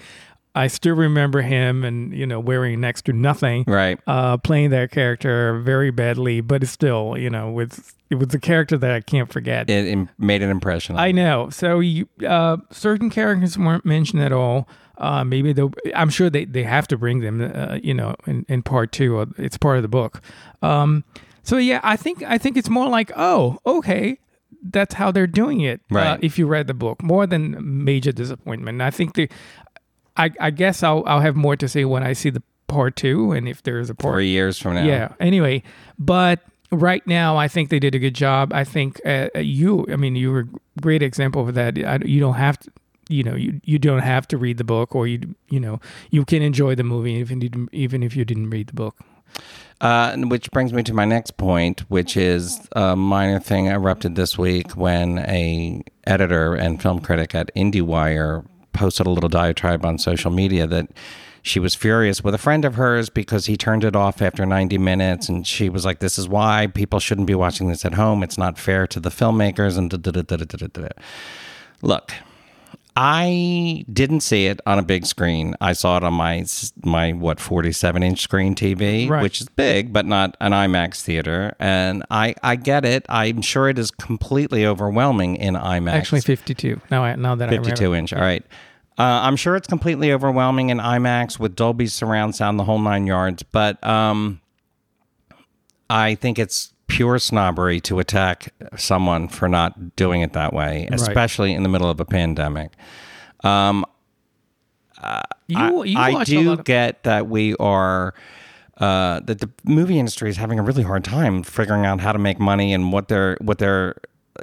I still remember him, and you know, wearing next to nothing. right. uh, playing that character very badly, but it's still, you know, with it was a character that I can't forget. It, it made an impression. On I me. know. So you, uh, certain characters weren't mentioned at all. Uh, maybe they I'm sure they, they have to bring them. Uh, you know, in, in part two, uh, it's part of the book. Um, so yeah, I think I think it's more like, oh, okay, that's how they're doing it. Uh, Right. if you read the book, more than major disappointment. I think the, I I guess I'll I'll have more to say when I see the part two, and if there's a part Three years from now. yeah. Anyway, but right now, I think they did a good job. I think uh, you, I mean, you were a great example of that. I, you don't have to, you know, you, you don't have to read the book, or you, you know, you can enjoy the movie even didn't, even if you didn't read the book. Uh, which brings me to my next point, which is a minor thing erupted this week when a editor and film critic at IndieWire posted a little diatribe on social media that she was furious with a friend of hers because he turned it off after 90 minutes and she was like this is why people shouldn't be watching this at home it's not fair to the filmmakers and da, da, da, da, da, da, da. look I didn't see it on a big screen. I saw it on my my what 47 inch screen TV, Right. which is big, but not an IMAX theater. And I I get it. I'm sure it is completely overwhelming in IMAX. Actually, 52. Now, I, now that I 52 remember. inch. All right. Uh, I'm sure it's completely overwhelming in IMAX with Dolby surround sound, the whole nine yards. But um, I think it's pure snobbery to attack someone for not doing it that way, especially in the middle of a pandemic. You, you I a do of, get that we are uh, that the movie industry is having a really hard time figuring out how to make money and what their what their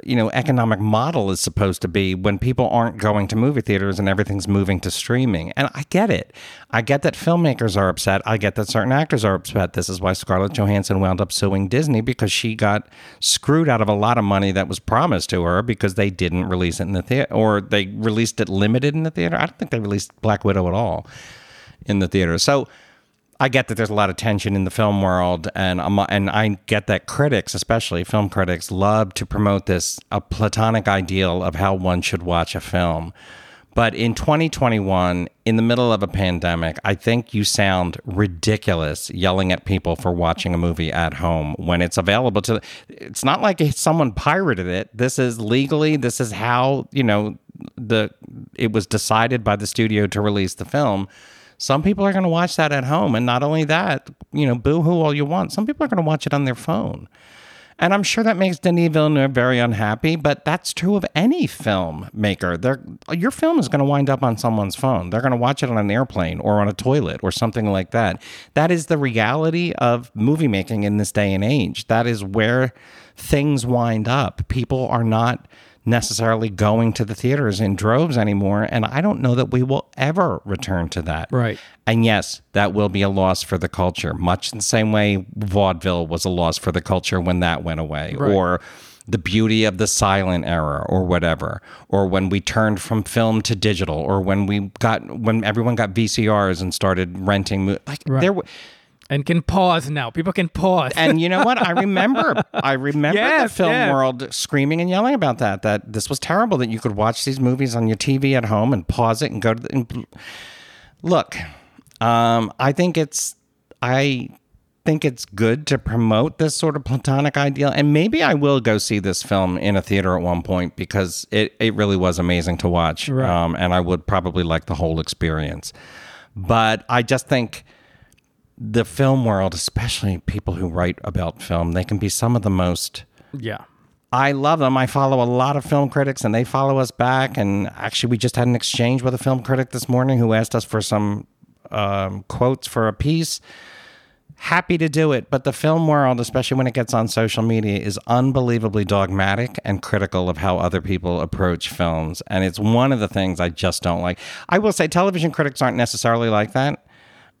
you know economic model is supposed to be when people aren't going to movie theaters and everything's moving to streaming. And I get it. I get that filmmakers are upset. I get that certain actors are upset. This is why Scarlett Johansson wound up suing Disney because she got screwed out of a lot of money that was promised to her because they didn't release it in the theater or they released it limited in the theater. I don't think they released Black Widow at all in the theater. So I get that there's a lot of tension in the film world, and I'm, and I get that critics, especially film critics, love to promote this a platonic ideal of how one should watch a film. But in 2021, in the middle of a pandemic, I think you sound ridiculous yelling at people for watching a movie at home when it's available to. It's not like someone pirated it. This is legally. This is how you know the. It was decided by the studio to release the film. Some people are going to watch that at home, and not only that, you know, boo hoo all you want. Some people are going to watch it on their phone. And I'm sure that makes Denis Villeneuve very unhappy, but that's true of any filmmaker. They're, your film is going to wind up on someone's phone. They're going to watch it on an airplane or on a toilet or something like that. That is the reality of movie making in this day and age. That is where things wind up. People are not necessarily going to the theaters in droves anymore. And I don't know that we will ever return to that. Right. And yes, that will be a loss for the culture, much in the same way vaudeville was a loss for the culture when that went away, Right. or the beauty of the silent era, or whatever, or when we turned from film to digital, or when we got when everyone got VCRs and started renting. Like there, w- and can pause now. People can pause. And you know what? I remember, I remember Yes, the film yes. world screaming and yelling about that. That this was terrible. That you could watch these movies on your TV at home and pause it and go to. The, and look, um, I think it's, I think it's good to promote this sort of platonic ideal, and maybe I will go see this film in a theater at one point because it it really was amazing to watch. Right. Um, and I would probably like the whole experience. But I just think the film world, especially people who write about film, they can be some of the most. yeah. I love them. I follow a lot of film critics and they follow us back. And actually, we just had an exchange with a film critic this morning who asked us for some um, quotes for a piece. Happy to do it. But the film world, especially when it gets on social media, is unbelievably dogmatic and critical of how other people approach films. And it's one of the things I just don't like. I will say television critics aren't necessarily like that.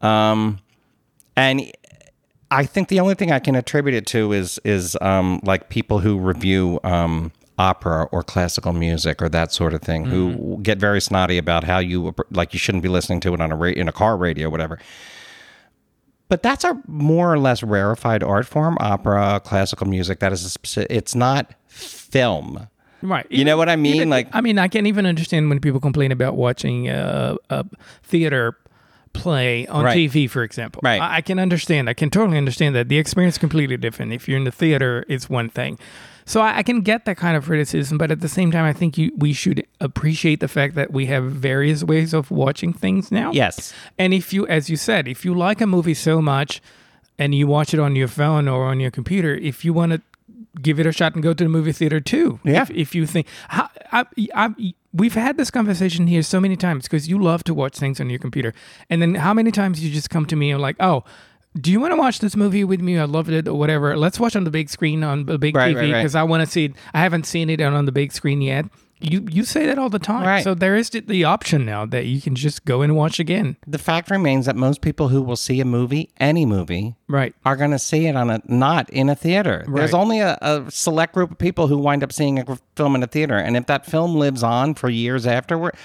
Um, and I think the only thing I can attribute it to is is um, like people who review um, opera or classical music or that sort of thing, who get very snotty about how you like you shouldn't be listening to it on a ra- in a car radio, whatever. But that's a more or less rarefied art form, opera, classical music. That is a specific. It's not film. Right. You know what I mean? Even- Like- I mean, I can't even understand when people complain about watching uh, a theater play on Right. TV, for example. Right. I, I can understand. I can totally understand that the experience is completely different. If you're in the theater, it's one thing. So I, I can get that kind of criticism, but at the same time, I think you, we should appreciate the fact that we have various ways of watching things now. Yes. And if you, as you said, if you like a movie so much and you watch it on your phone or on your computer, if you want to give it a shot and go to the movie theater too. Yeah. If, if you think, I, I, I, we've had this conversation here so many times because you love to watch things on your computer. And then how many times you just come to me and like, oh, do you want to watch this movie with me? I loved it or whatever. Let's watch on the big screen on the big Right, TV right, right. because I want to see it. I haven't seen it on the big screen yet. You you say that all the time. Right. So there is the- option now that you can just go and watch again. The fact remains that most people who will see a movie, any movie, Right. are going to see it on a not in a theater. There's only a, a select group of people who wind up seeing a film in a theater, and if that film lives on for years afterward,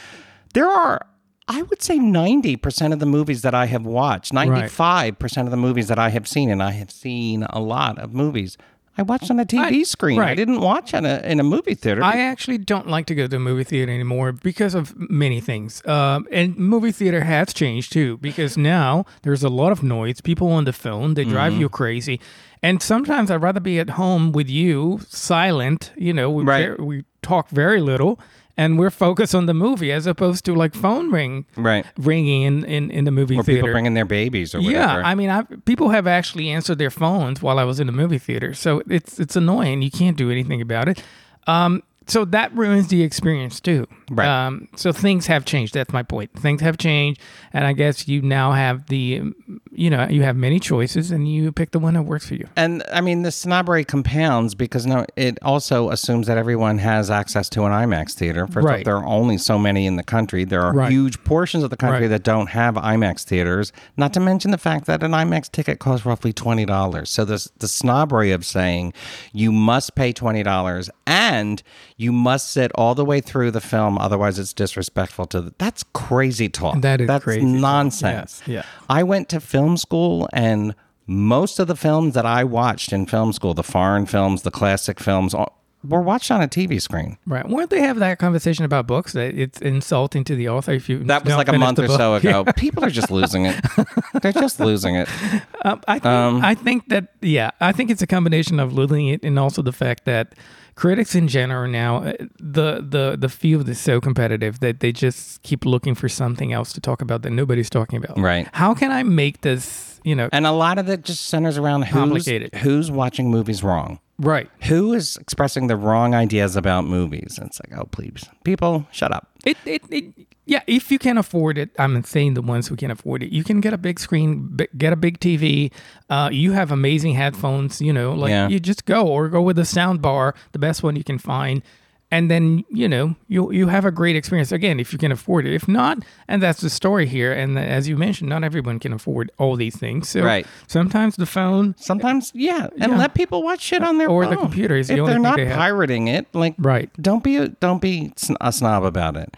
there are. I would say 90% of the movies that I have watched, 95% of the movies that I have seen, and I have seen a lot of movies, I watched on a TV I- screen. I didn't watch in a, in a movie theater. I actually don't like to go to a movie theater anymore because of many things. Um, and movie theater has changed too because now there's a lot of noise. People on the phone, they drive Mm-hmm. you crazy. And sometimes I'd rather be at home with you, silent. You know, we, Right. we talk very little and we're focused on the movie as opposed to like phone ring right. ringing in, in, in the movie Or theater. people bringing their babies or whatever. Yeah, I mean, I, people have actually answered their phones while I was in the movie theater, so it's it's annoying. You can't do anything about it. Um, so that ruins the experience too. Right. Um, so things have changed. That's my point. Things have changed, and I guess you now have the, you know, you have many choices, and you pick the one that works for you. And I mean, the snobbery compounds because no, it also assumes that everyone has access to an IMAX theater. First Right. off, there are only so many in the country. There are Right. huge portions of the country Right. that don't have IMAX theaters. Not to mention the fact that an IMAX ticket costs roughly twenty dollars. So there's the snobbery of saying you must pay twenty dollars and you must sit all the way through the film, otherwise it's disrespectful to. The, that's crazy talk. That is that's crazy nonsense. Yes. Yeah. I went to film school and most of the films that I watched in film school, the foreign films, the classic films, were watched on a TV screen. Right? Weren't they have that conversation about books that it's insulting to the author if you That was like a month or book? so ago. People are just losing it. They're just losing it. Um, I think, Um, I think that yeah, I think it's a combination of losing it and also the fact that critics in general now uh, the the the field is so competitive that they just keep looking for something else to talk about that nobody's talking about. Right. How can I make this, you know, And a lot of it just centers around who's, Complicated. who's watching movies wrong. Right? Who is expressing the wrong ideas about movies? And it's like, oh, please. People, shut up. It, it, it, yeah, if you can afford it, I'm saying the ones who can afford it, you can get a big screen, get a big TV. Uh, you have amazing headphones, you know, like Yeah. you just go or go with a sound bar, the best one you can find. And then, you know, you you have a great experience again if you can afford it. If not, and that's the story here. And as you mentioned, not everyone can afford all these things. So Right. sometimes the phone, Sometimes, yeah, and Yeah. let people watch shit on their Or the phone. computer is the if only they're thing not they have. pirating it, like right? don't be a, don't be a snob about it.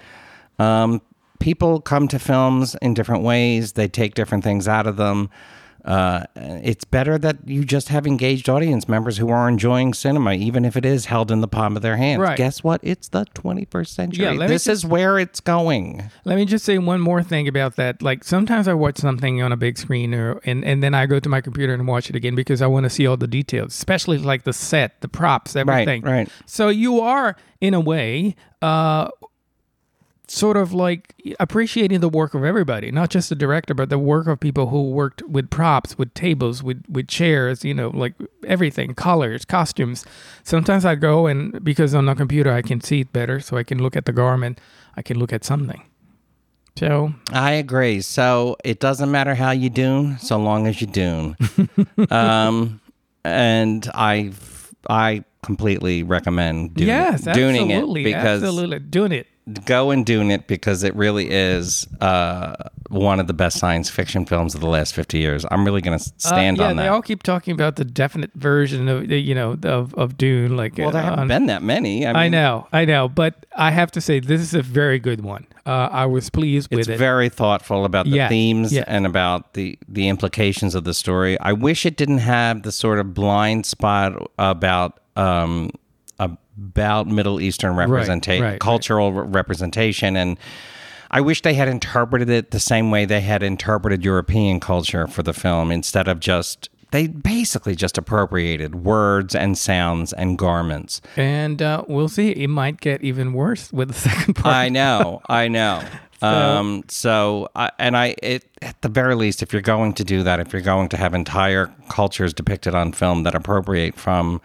Um, people come to films in different ways. They take different things out of them. Uh, it's better that you just have engaged audience members who are enjoying cinema, even if it is held in the palm of their hands. Right. Guess what? It's the 21st century. Yeah, this just- is where it's going. Let me just say one more thing about that. Like sometimes I watch something on a big screen, or and and then I go to my computer and watch it again because I want to see all the details, especially like the set, the props, everything. right. So you are, in a way, uh, sort of like appreciating the work of everybody, not just the director, but the work of people who worked with props, with tables, with with chairs, you know, like everything, colors, costumes. Sometimes I go and because on the computer I can see it better, so I can look at the garment, I can look at something. So I agree. So it doesn't matter how you do, so long as you do. um, and I, I completely recommend doing, yes, doing absolutely, it because absolutely doing it. Go and do it because it really is uh, one of the best science fiction films of the last 50 years. I'm really going to stand uh, yeah, on they that. all keep talking about the definite version of you know of of Dune. Like, well, there uh, haven't on- been that many. I, I know, I know, but I have to say this is a very good one. Uh, I was pleased with It's it. very thoughtful about the Yeah, themes yeah. and about the the implications of the story. I wish it didn't have the sort of blind spot about um about Middle Eastern representation, right, right. cultural re- representation, and I wish they had interpreted it the same way they had interpreted European culture for the film instead of just they basically just appropriated words and sounds and garments. and uh, we'll see. It might get even worse with the second part. I know, I know. Um, so, I and I, it, at the very least, if you're going to do that, if you're going to have entire cultures depicted on film that appropriate from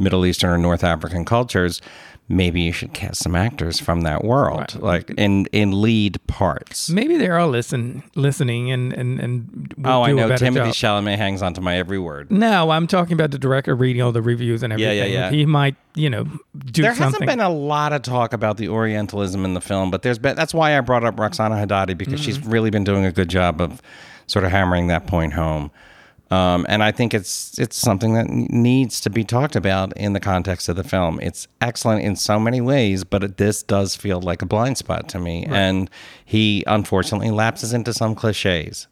Middle Eastern or North African cultures, maybe you should cast some actors from that world, like in in lead parts. Maybe they're all listen listening and and and will oh, I know Timothée job. Chalamet hangs on to my every word. No, I'm talking about the director reading all the reviews and everything. yeah, yeah. yeah. He might, you know, do something. There something. hasn't been a lot of talk about the Orientalism in the film, but there's been. That's why I brought up Roxana Hadadi because she's Mm-hmm. really been doing a good job of sort of hammering that point home. Um, and I think it's it's something that needs to be talked about in the context of the film. It's excellent in so many ways, but it, this does feel like a blind spot to me. And he unfortunately lapses into some cliches.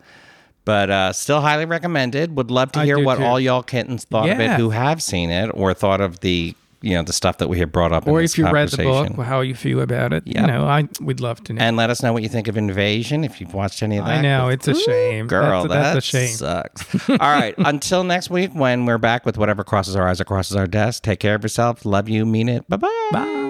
But uh, still highly recommended. Would love to hear what too. all y'all kittens thought of it who have seen it or thought of the you know the stuff that we have brought up in or if you read the book, how you feel about it. Yep. You know, I would love to know. and let us know what you think of Invasion if you've watched any of that. I know it's a shame, Girl, That's, that's that a shame. sucks. All right. Until next week, when we're back with whatever crosses our eyes or crosses our desk, take care of yourself. Love you. Mean it. Bye-bye. Bye.